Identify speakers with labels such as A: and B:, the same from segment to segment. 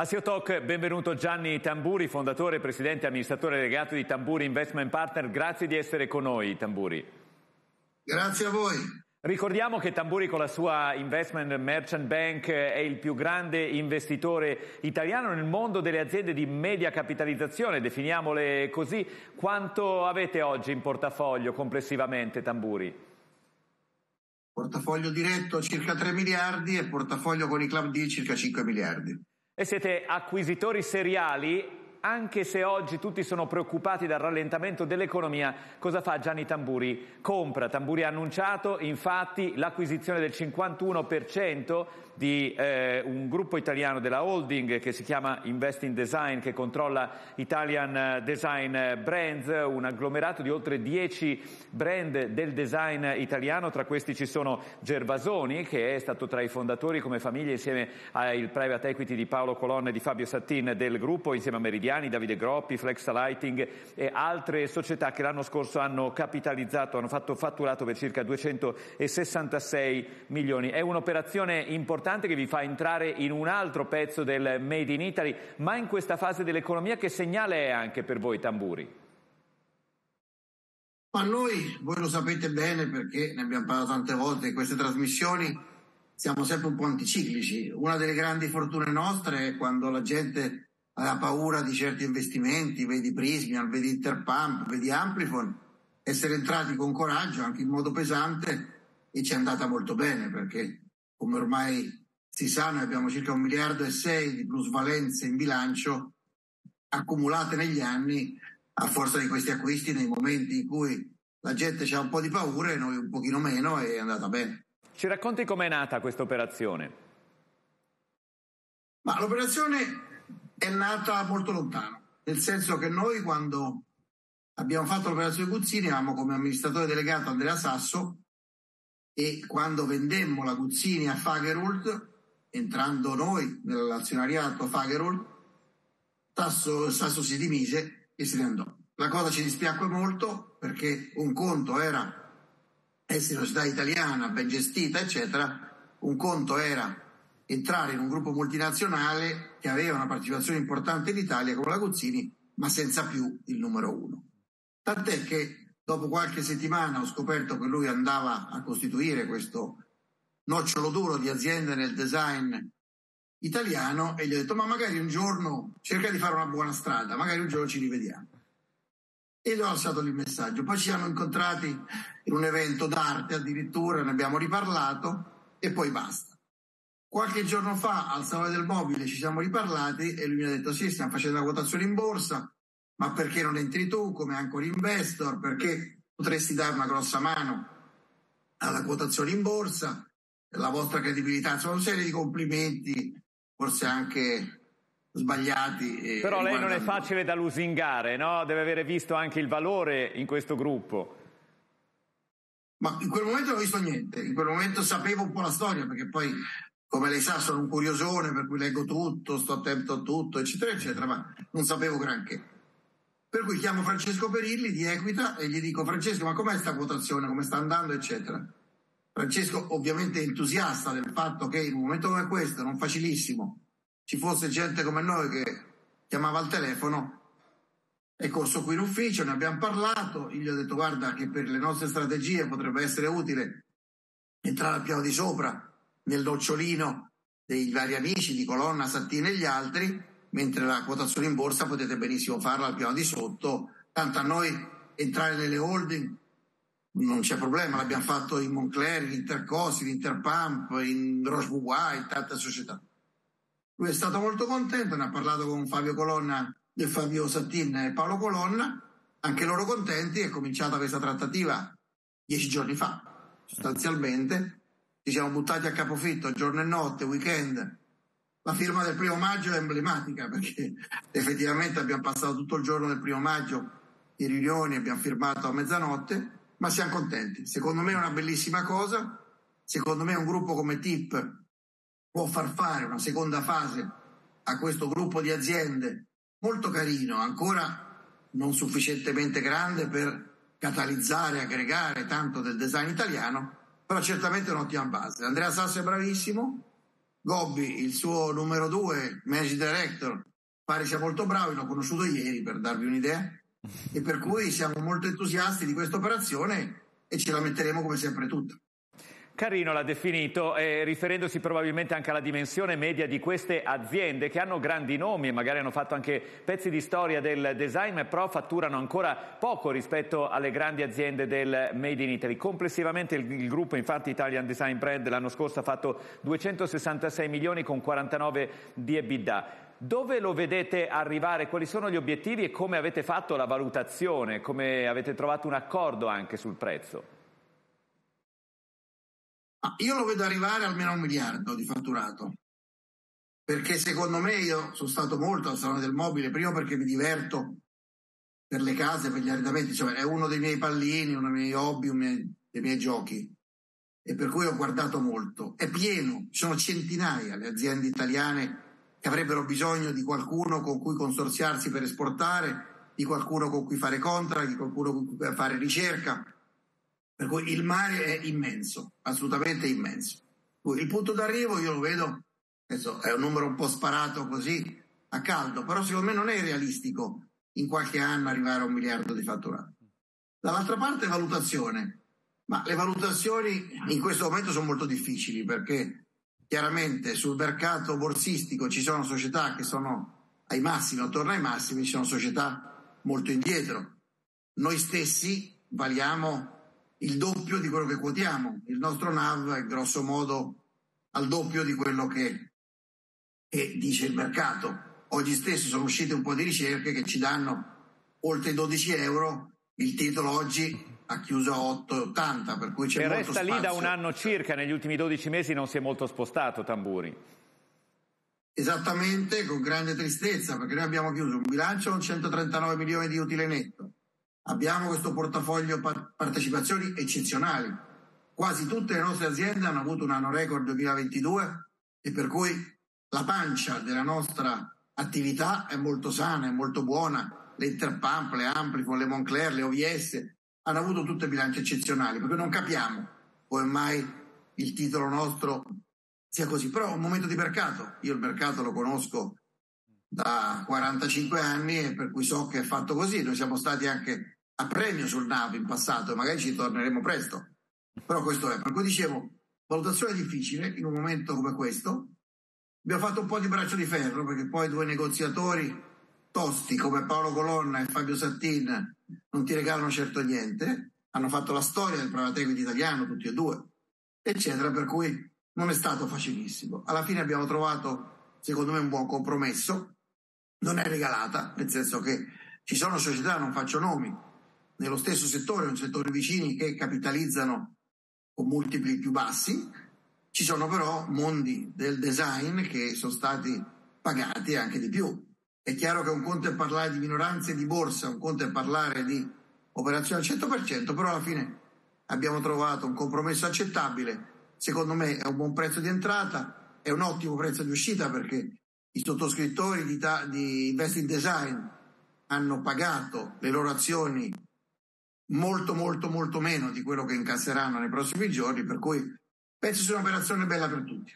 A: A SEO Talk benvenuto Gianni Tamburi, fondatore, presidente e amministratore delegato di Tamburi Investment Partner. Grazie di essere con noi, Tamburi.
B: Grazie a voi.
A: Ricordiamo che Tamburi con la sua Investment Merchant Bank è il più grande investitore italiano nel mondo delle aziende di media capitalizzazione, definiamole così. Quanto avete oggi in portafoglio complessivamente, Tamburi?
B: Portafoglio diretto circa 3 miliardi e portafoglio con i club deal circa 5 miliardi.
A: E siete acquisitori seriali anche se oggi tutti sono preoccupati dal rallentamento dell'economia, cosa fa Gianni Tamburi? Compra. Tamburi ha annunciato infatti l'acquisizione del 51% di eh, un gruppo italiano della holding che si chiama Investing Design che controlla Italian Design Brands, un agglomerato di oltre 10 brand del design italiano, tra questi ci sono Gervasoni che è stato tra i fondatori come famiglia insieme al private equity di Paolo Colonna e di Fabio Sattin del gruppo, insieme a Meridiani, Davide Groppi, Flex Lighting e altre società che l'anno scorso hanno capitalizzato, hanno fatto fatturato per circa 266 milioni. È un'operazione importante importante che vi fa entrare in un altro pezzo del Made in Italy, ma in questa fase dell'economia che segnale è anche per voi Tamburi?
B: Ma noi, voi lo sapete bene perché ne abbiamo parlato tante volte in queste trasmissioni, siamo sempre un po' anticiclici. Una delle grandi fortune nostre è quando la gente ha paura di certi investimenti, vedi Prismian, vedi Interpump, vedi Amplifon, essere entrati con coraggio, anche in modo pesante, e ci è andata molto bene perché come ormai si sa, noi abbiamo circa un miliardo e sei di plusvalenze in bilancio accumulate negli anni a forza di questi acquisti nei momenti in cui la gente ha un po' di paura e noi un pochino meno e è andata bene.
A: Ci racconti com'è nata questa operazione?
B: Ma l'operazione è nata molto lontano, nel senso che noi quando abbiamo fatto l'operazione Guzzini avevamo come amministratore delegato Andrea Sasso e quando vendemmo la Guzzini a Fagerhult entrando noi nell'azionariato Fagerol, Sasso, Sasso si dimise e se ne andò. La cosa ci dispiacque molto perché un conto era essere una società italiana ben gestita, eccetera, un conto era entrare in un gruppo multinazionale che aveva una partecipazione importante in Italia come la Guzzini, ma senza più il numero uno. Tant'è che dopo qualche settimana ho scoperto che lui andava a costituire questo nocciolo duro di aziende nel design italiano e gli ho detto ma magari un giorno cerca di fare una buona strada, magari un giorno ci rivediamo. E gli ho lasciato il messaggio. Poi ci siamo incontrati in un evento d'arte addirittura, ne abbiamo riparlato e poi basta. Qualche giorno fa al Salone del Mobile ci siamo riparlati e lui mi ha detto sì, stiamo facendo la quotazione in borsa, ma perché non entri tu come ancora investor? Perché potresti dare una grossa mano alla quotazione in borsa? La vostra credibilità, insomma una serie di complimenti, forse anche sbagliati.
A: Però lei non è facile da lusingare, no? Deve avere visto anche il valore in questo gruppo.
B: Ma in quel momento non ho visto niente, in quel momento sapevo un po' la storia, perché poi, come lei sa, sono un curiosone, per cui leggo tutto, sto attento a tutto, eccetera, eccetera, ma non sapevo granché. Per cui chiamo Francesco Perilli di Equita e gli dico, Francesco, ma com'è questa quotazione, come sta andando, eccetera. Francesco ovviamente entusiasta del fatto che in un momento come questo, non facilissimo, ci fosse gente come noi che chiamava al telefono, è corso qui in ufficio, ne abbiamo parlato, gli ho detto guarda che per le nostre strategie potrebbe essere utile entrare al piano di sopra nel nocciolino dei vari amici di Colonna, Sattini e gli altri, mentre la quotazione in borsa potete benissimo farla al piano di sotto, tanto a noi entrare nelle holding non c'è problema, l'abbiamo fatto in Moncler, in Intercosi, in Interpump, in Roche Boubois, in tante società. Lui è stato molto contento, ne ha parlato con Fabio Colonna del Fabio Sattin e Paolo Colonna, anche loro contenti, è cominciata questa trattativa dieci giorni fa, sostanzialmente. Ci siamo buttati a capofitto giorno e notte, weekend. La firma del primo maggio è emblematica perché effettivamente abbiamo passato tutto il giorno del primo maggio in riunioni, abbiamo firmato a mezzanotte ma siamo contenti. Secondo me è una bellissima cosa, secondo me un gruppo come TIP può far fare una seconda fase a questo gruppo di aziende molto carino, ancora non sufficientemente grande per catalizzare, aggregare tanto del design italiano, però certamente un'ottima base. Andrea Sasso è bravissimo, Gobbi, il suo numero due, Managing Director, pare sia molto bravo, l'ho conosciuto ieri per darvi un'idea, e per cui siamo molto entusiasti di questa operazione e ce la metteremo come sempre tutta.
A: Carino l'ha definito, eh, riferendosi probabilmente anche alla dimensione media di queste aziende che hanno grandi nomi e magari hanno fatto anche pezzi di storia del design, però fatturano ancora poco rispetto alle grandi aziende del Made in Italy. Complessivamente il, il gruppo, infatti Italian Design Brand, l'anno scorso ha fatto 266 milioni con 49 di EBITDA. Dove lo vedete arrivare? Quali sono gli obiettivi e come avete fatto la valutazione? Come avete trovato un accordo anche sul prezzo?
B: io lo vedo arrivare almeno a un miliardo di fatturato. Perché secondo me io sono stato molto al Salone del Mobile, prima perché mi diverto per le case, per gli arredamenti, cioè è uno dei miei pallini, uno dei miei hobby, uno dei miei giochi. E per cui ho guardato molto. È pieno, ci sono centinaia le aziende italiane che avrebbero bisogno di qualcuno con cui consorziarsi per esportare, di qualcuno con cui fare contract, di qualcuno con cui fare ricerca per cui il mare è immenso, assolutamente immenso. Il punto d'arrivo io lo vedo, adesso è un numero un po' sparato così a caldo, però secondo me non è realistico in qualche anno arrivare a un miliardo di fatturato. Dall'altra parte valutazione, ma le valutazioni in questo momento sono molto difficili perché chiaramente sul mercato borsistico ci sono società che sono ai massimi, attorno ai massimi, ci sono società molto indietro. Noi stessi valiamo il doppio di quello che quotiamo. Il nostro NAV è grosso modo al doppio di quello che, che dice il mercato. Oggi stesso sono uscite un po' di ricerche che ci danno oltre i 12 euro, il titolo oggi ha chiuso a 8,80 per cui c'è e
A: resta
B: spazio.
A: lì da un anno circa, negli ultimi 12 mesi non si è molto spostato Tamburi.
B: Esattamente, con grande tristezza, perché noi abbiamo chiuso un bilancio con 139 milioni di utile netto, Abbiamo questo portafoglio partecipazioni eccezionali. Quasi tutte le nostre aziende hanno avuto un anno record 2022 e per cui la pancia della nostra attività è molto sana, è molto buona. Le Interpump, le Amplifon, le Moncler, le OVS hanno avuto tutte bilanci eccezionali perché non capiamo come mai il titolo nostro sia così. Però è un momento di mercato. Io il mercato lo conosco da 45 anni e per cui so che è fatto così. Noi siamo stati anche a premio sul NAV in passato, magari ci torneremo presto. Però questo è. Per cui dicevo, valutazione difficile in un momento come questo. Abbiamo fatto un po' di braccio di ferro perché poi due negoziatori tosti come Paolo Colonna e Fabio Sattin non ti regalano certo niente. Hanno fatto la storia del private italiano, tutti e due, eccetera. Per cui non è stato facilissimo. Alla fine abbiamo trovato, secondo me, un buon compromesso. Non è regalata, nel senso che ci sono società, non faccio nomi, nello stesso settore, un settore vicini che capitalizzano con multipli più bassi, ci sono però mondi del design che sono stati pagati anche di più. È chiaro che un conto è parlare di minoranze di borsa, un conto è parlare di operazioni al 100%, però alla fine abbiamo trovato un compromesso accettabile. Secondo me è un buon prezzo di entrata, è un ottimo prezzo di uscita perché i sottoscrittori di, di Investing Design hanno pagato le loro azioni molto molto molto meno di quello che incasseranno nei prossimi giorni, per cui penso sia un'operazione bella per tutti.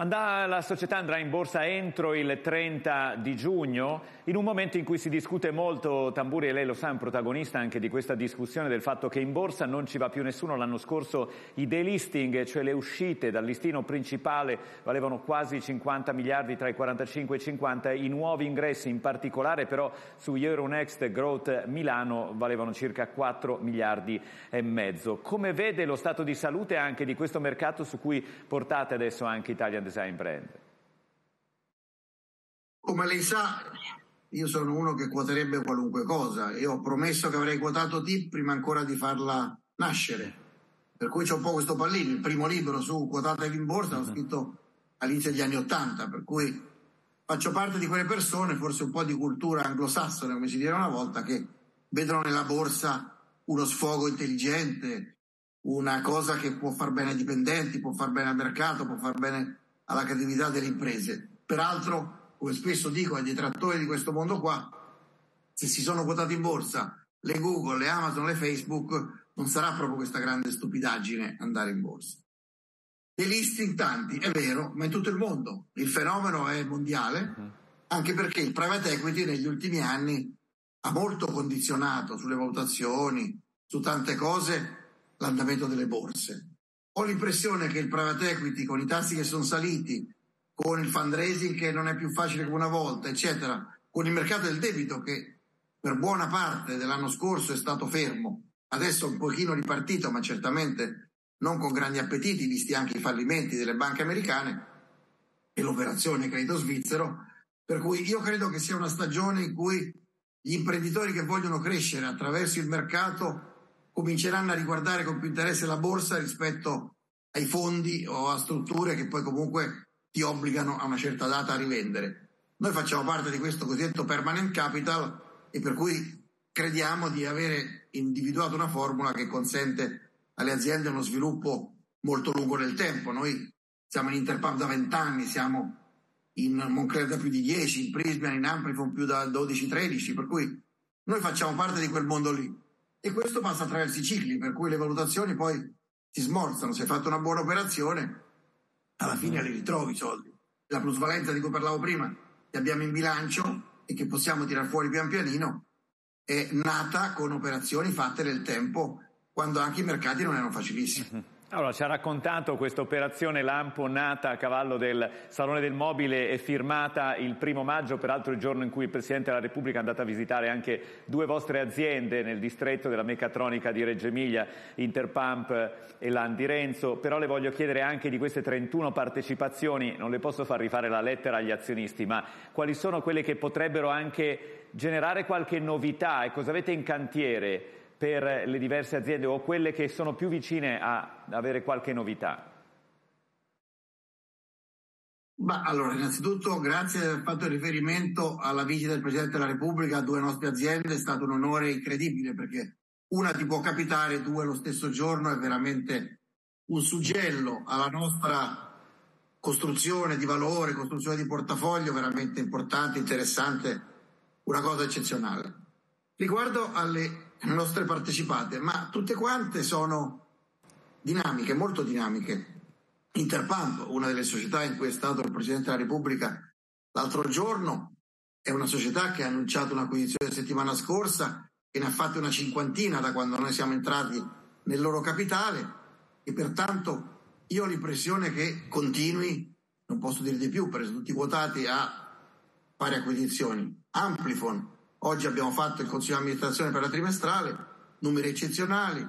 A: Andà, la società andrà in borsa entro il 30 di giugno, in un momento in cui si discute molto, Tamburi e lei lo sa, è un protagonista anche di questa discussione del fatto che in borsa non ci va più nessuno. L'anno scorso i delisting, cioè le uscite dal listino principale, valevano quasi 50 miliardi tra i 45 e i 50, i nuovi ingressi in particolare però su Euronext Growth Milano valevano circa 4 miliardi e mezzo. Come vede lo stato di salute anche di questo mercato su cui portate adesso anche Italian design brand?
B: Come lei sa, io sono uno che quoterebbe qualunque cosa e ho promesso che avrei quotato TIP prima ancora di farla nascere. Per cui c'è un po' questo pallino. Il primo libro su quotatevi in borsa l'ho scritto all'inizio degli anni Ottanta, per cui faccio parte di quelle persone, forse un po' di cultura anglosassone, come si dice una volta, che vedono nella borsa uno sfogo intelligente, una cosa che può far bene ai dipendenti, può far bene al mercato, può far bene alla creatività delle imprese. Peraltro, come spesso dico ai detrattori di questo mondo qua, se si sono quotati in borsa le Google, le Amazon, le Facebook, non sarà proprio questa grande stupidaggine andare in borsa. dei listing tanti, è vero, ma in tutto il mondo. Il fenomeno è mondiale, uh-huh. anche perché il private equity negli ultimi anni ha molto condizionato sulle valutazioni, su tante cose, l'andamento delle borse. Ho l'impressione che il private equity, con i tassi che sono saliti, con il fundraising che non è più facile come una volta, eccetera, con il mercato del debito che per buona parte dell'anno scorso è stato fermo, adesso un pochino ripartito, ma certamente non con grandi appetiti, visti anche i fallimenti delle banche americane e l'operazione credito svizzero, per cui io credo che sia una stagione in cui gli imprenditori che vogliono crescere attraverso il mercato cominceranno a riguardare con più interesse la borsa rispetto ai fondi o a strutture che poi comunque ti obbligano a una certa data a rivendere. Noi facciamo parte di questo cosiddetto permanent capital e per cui crediamo di avere individuato una formula che consente alle aziende uno sviluppo molto lungo nel tempo. Noi siamo in Interpump da 20 anni, siamo in Moncler da più di 10, in Prismian, in Amplifon più da 12-13, per cui noi facciamo parte di quel mondo lì. E questo passa attraverso i cicli, per cui le valutazioni poi si smorzano. Se hai fatto una buona operazione, alla fine li ritrovi i soldi. La plusvalenza di cui parlavo prima, che abbiamo in bilancio e che possiamo tirare fuori pian pianino, è nata con operazioni fatte nel tempo, quando anche i mercati non erano facilissimi.
A: Allora, ci ha raccontato questa operazione Lampo nata a cavallo del Salone del Mobile e firmata il primo maggio, peraltro il giorno in cui il Presidente della Repubblica è andato a visitare anche due vostre aziende nel distretto della meccatronica di Reggio Emilia, Interpump e Landi Renzo, però le voglio chiedere anche di queste 31 partecipazioni, non le posso far rifare la lettera agli azionisti, ma quali sono quelle che potrebbero anche generare qualche novità? E cosa avete in cantiere per le diverse aziende o quelle che sono più vicine a avere qualche novità?
B: Ma allora, innanzitutto grazie per aver fatto riferimento alla visita del Presidente della Repubblica a due nostre aziende, è stato un onore incredibile perché una ti può capitare, due lo stesso giorno, è veramente un suggello alla nostra costruzione di valore, costruzione di portafoglio veramente importante, interessante, una cosa eccezionale. Riguardo alle nostre partecipate, ma tutte quante sono dinamiche, molto dinamiche. Interpump, una delle società in cui è stato il Presidente della Repubblica l'altro giorno, è una società che ha annunciato un'acquisizione settimana scorsa e ne ha fatte una cinquantina da quando noi siamo entrati nel loro capitale e pertanto io ho l'impressione che continui, non posso dire di più perché sono tutti quotati a fare acquisizioni. Amplifon, Oggi abbiamo fatto il Consiglio di amministrazione per la trimestrale, numeri eccezionali.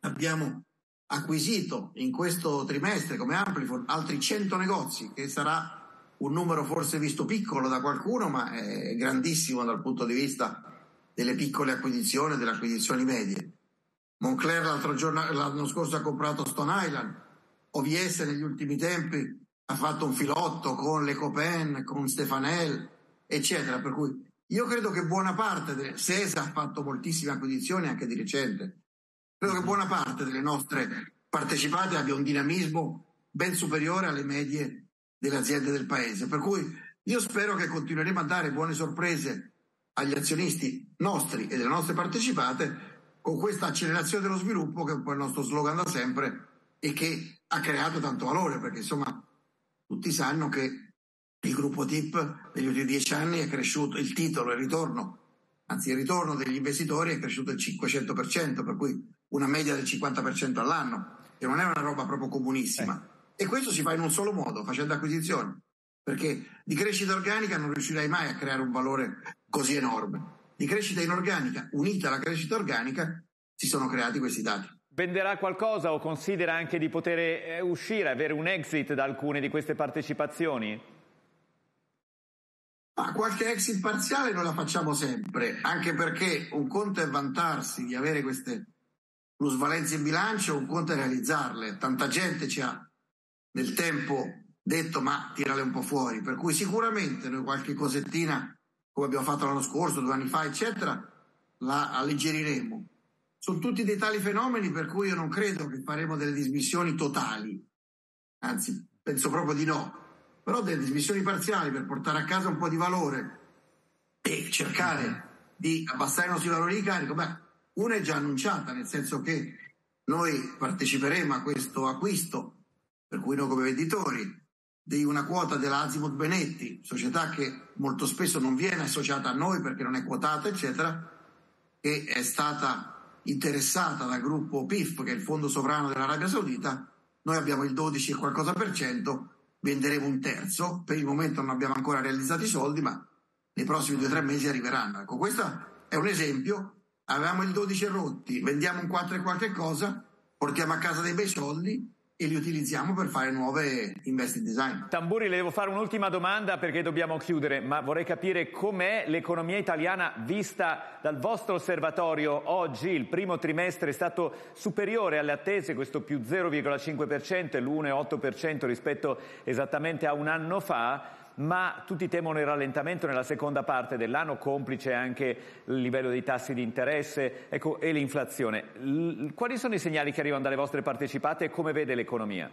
B: Abbiamo acquisito in questo trimestre come Amplifon altri 100 negozi, che sarà un numero forse visto piccolo da qualcuno, ma è grandissimo dal punto di vista delle piccole acquisizioni, delle acquisizioni medie. Moncler l'altro giorno, l'anno scorso ha comprato Stone Island, OVS negli ultimi tempi ha fatto un filotto con l'Ecopen, con Stefanel, eccetera, per cui io credo che buona parte, delle, SESA ha fatto moltissime acquisizioni anche di recente, credo che buona parte delle nostre partecipate abbia un dinamismo ben superiore alle medie delle aziende del paese. Per cui io spero che continueremo a dare buone sorprese agli azionisti nostri e delle nostre partecipate con questa accelerazione dello sviluppo che è un po' il nostro slogan da sempre e che ha creato tanto valore perché insomma tutti sanno che il gruppo TIP negli ultimi dieci anni è cresciuto, il titolo, il ritorno, anzi il ritorno degli investitori è cresciuto del 500%, per cui una media del 50% all'anno, che non è una roba proprio comunissima. Eh. E questo si fa in un solo modo, facendo acquisizioni, perché di crescita organica non riuscirai mai a creare un valore così enorme. Di crescita inorganica, unita alla crescita organica, si sono creati questi dati.
A: Venderà qualcosa o considera anche di poter eh, uscire, avere un exit da alcune di queste partecipazioni?
B: Ma qualche exit parziale non la facciamo sempre, anche perché un conto è vantarsi di avere queste plusvalenze in bilancio, un conto è realizzarle. Tanta gente ci ha nel tempo detto ma tirale un po' fuori, per cui sicuramente noi qualche cosettina, come abbiamo fatto l'anno scorso, due anni fa, eccetera, la alleggeriremo. Sono tutti dei tali fenomeni per cui io non credo che faremo delle dismissioni totali, anzi penso proprio di no però delle dismissioni parziali per portare a casa un po' di valore e cercare di abbassare i nostri valori di carico, beh, una è già annunciata, nel senso che noi parteciperemo a questo acquisto per cui noi come venditori, di una quota della Azimut Benetti, società che molto spesso non viene associata a noi perché non è quotata, eccetera, che è stata interessata dal gruppo PIF, che è il fondo sovrano dell'Arabia Saudita, noi abbiamo il 12 e qualcosa per cento, venderemo un terzo, per il momento non abbiamo ancora realizzato i soldi, ma nei prossimi due o tre mesi arriveranno. Ecco, questo è un esempio, avevamo il 12 rotti, vendiamo un 4 e qualche cosa, portiamo a casa dei bei soldi e li utilizziamo per fare nuove investment design.
A: Tamburi, le devo fare un'ultima domanda perché dobbiamo chiudere, ma vorrei capire com'è l'economia italiana vista dal vostro osservatorio oggi. Il primo trimestre è stato superiore alle attese, questo più 0,5% e l'1,8% rispetto esattamente a un anno fa ma tutti temono il rallentamento nella seconda parte dell'anno, complice anche il livello dei tassi di interesse ecco, e l'inflazione. Quali sono i segnali che arrivano dalle vostre partecipate e come vede l'economia?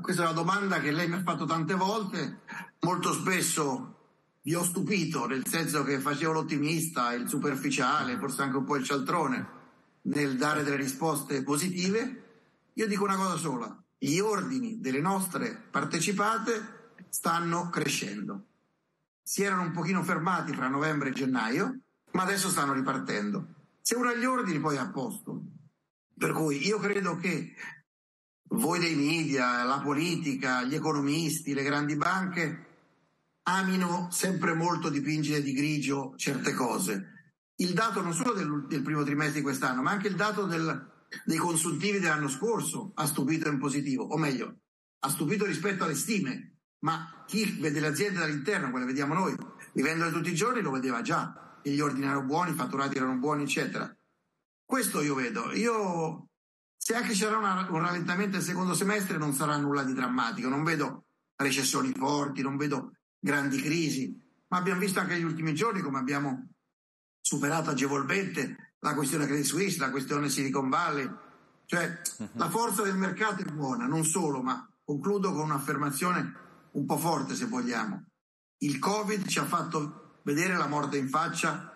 B: Questa è una domanda che lei mi ha fatto tante volte, molto spesso vi ho stupito, nel senso che facevo l'ottimista, il superficiale, forse anche un po' il cialtrone, nel dare delle risposte positive. Io dico una cosa sola, gli ordini delle nostre partecipate stanno crescendo. Si erano un pochino fermati fra novembre e gennaio, ma adesso stanno ripartendo. Se uno ha gli ordini poi è a posto. Per cui io credo che voi dei media, la politica, gli economisti, le grandi banche amino sempre molto dipingere di grigio certe cose. Il dato non solo del, del primo trimestre di quest'anno, ma anche il dato del, dei consuntivi dell'anno scorso ha stupito in positivo, o meglio, ha stupito rispetto alle stime ma chi vede le aziende dall'interno, quelle vediamo noi, vivendole tutti i giorni, lo vedeva già, e gli ordini erano buoni, i fatturati erano buoni, eccetera. Questo io vedo. Io, se anche ci sarà una, un rallentamento del secondo semestre, non sarà nulla di drammatico. Non vedo recessioni forti, non vedo grandi crisi, ma abbiamo visto anche negli ultimi giorni come abbiamo superato agevolmente la questione Credit Suisse, la questione Silicon Valley. Cioè, la forza del mercato è buona, non solo, ma concludo con un'affermazione un po' forte se vogliamo. Il Covid ci ha fatto vedere la morte in faccia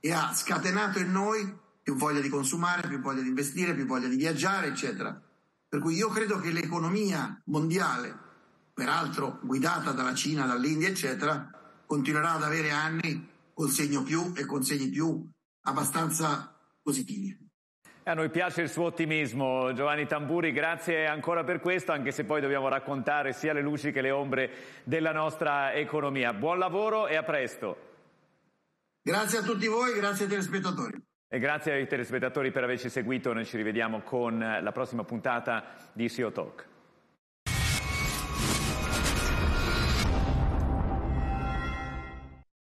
B: e ha scatenato in noi più voglia di consumare, più voglia di investire, più voglia di viaggiare, eccetera. Per cui io credo che l'economia mondiale, peraltro guidata dalla Cina, dall'India, eccetera, continuerà ad avere anni col segno più e con segni più abbastanza positivi.
A: A noi piace il suo ottimismo, Giovanni Tamburi, grazie ancora per questo, anche se poi dobbiamo raccontare sia le luci che le ombre della nostra economia. Buon lavoro e a presto.
B: Grazie a tutti voi, grazie ai telespettatori.
A: E grazie ai telespettatori per averci seguito, noi ci rivediamo con la prossima puntata di CEO Talk.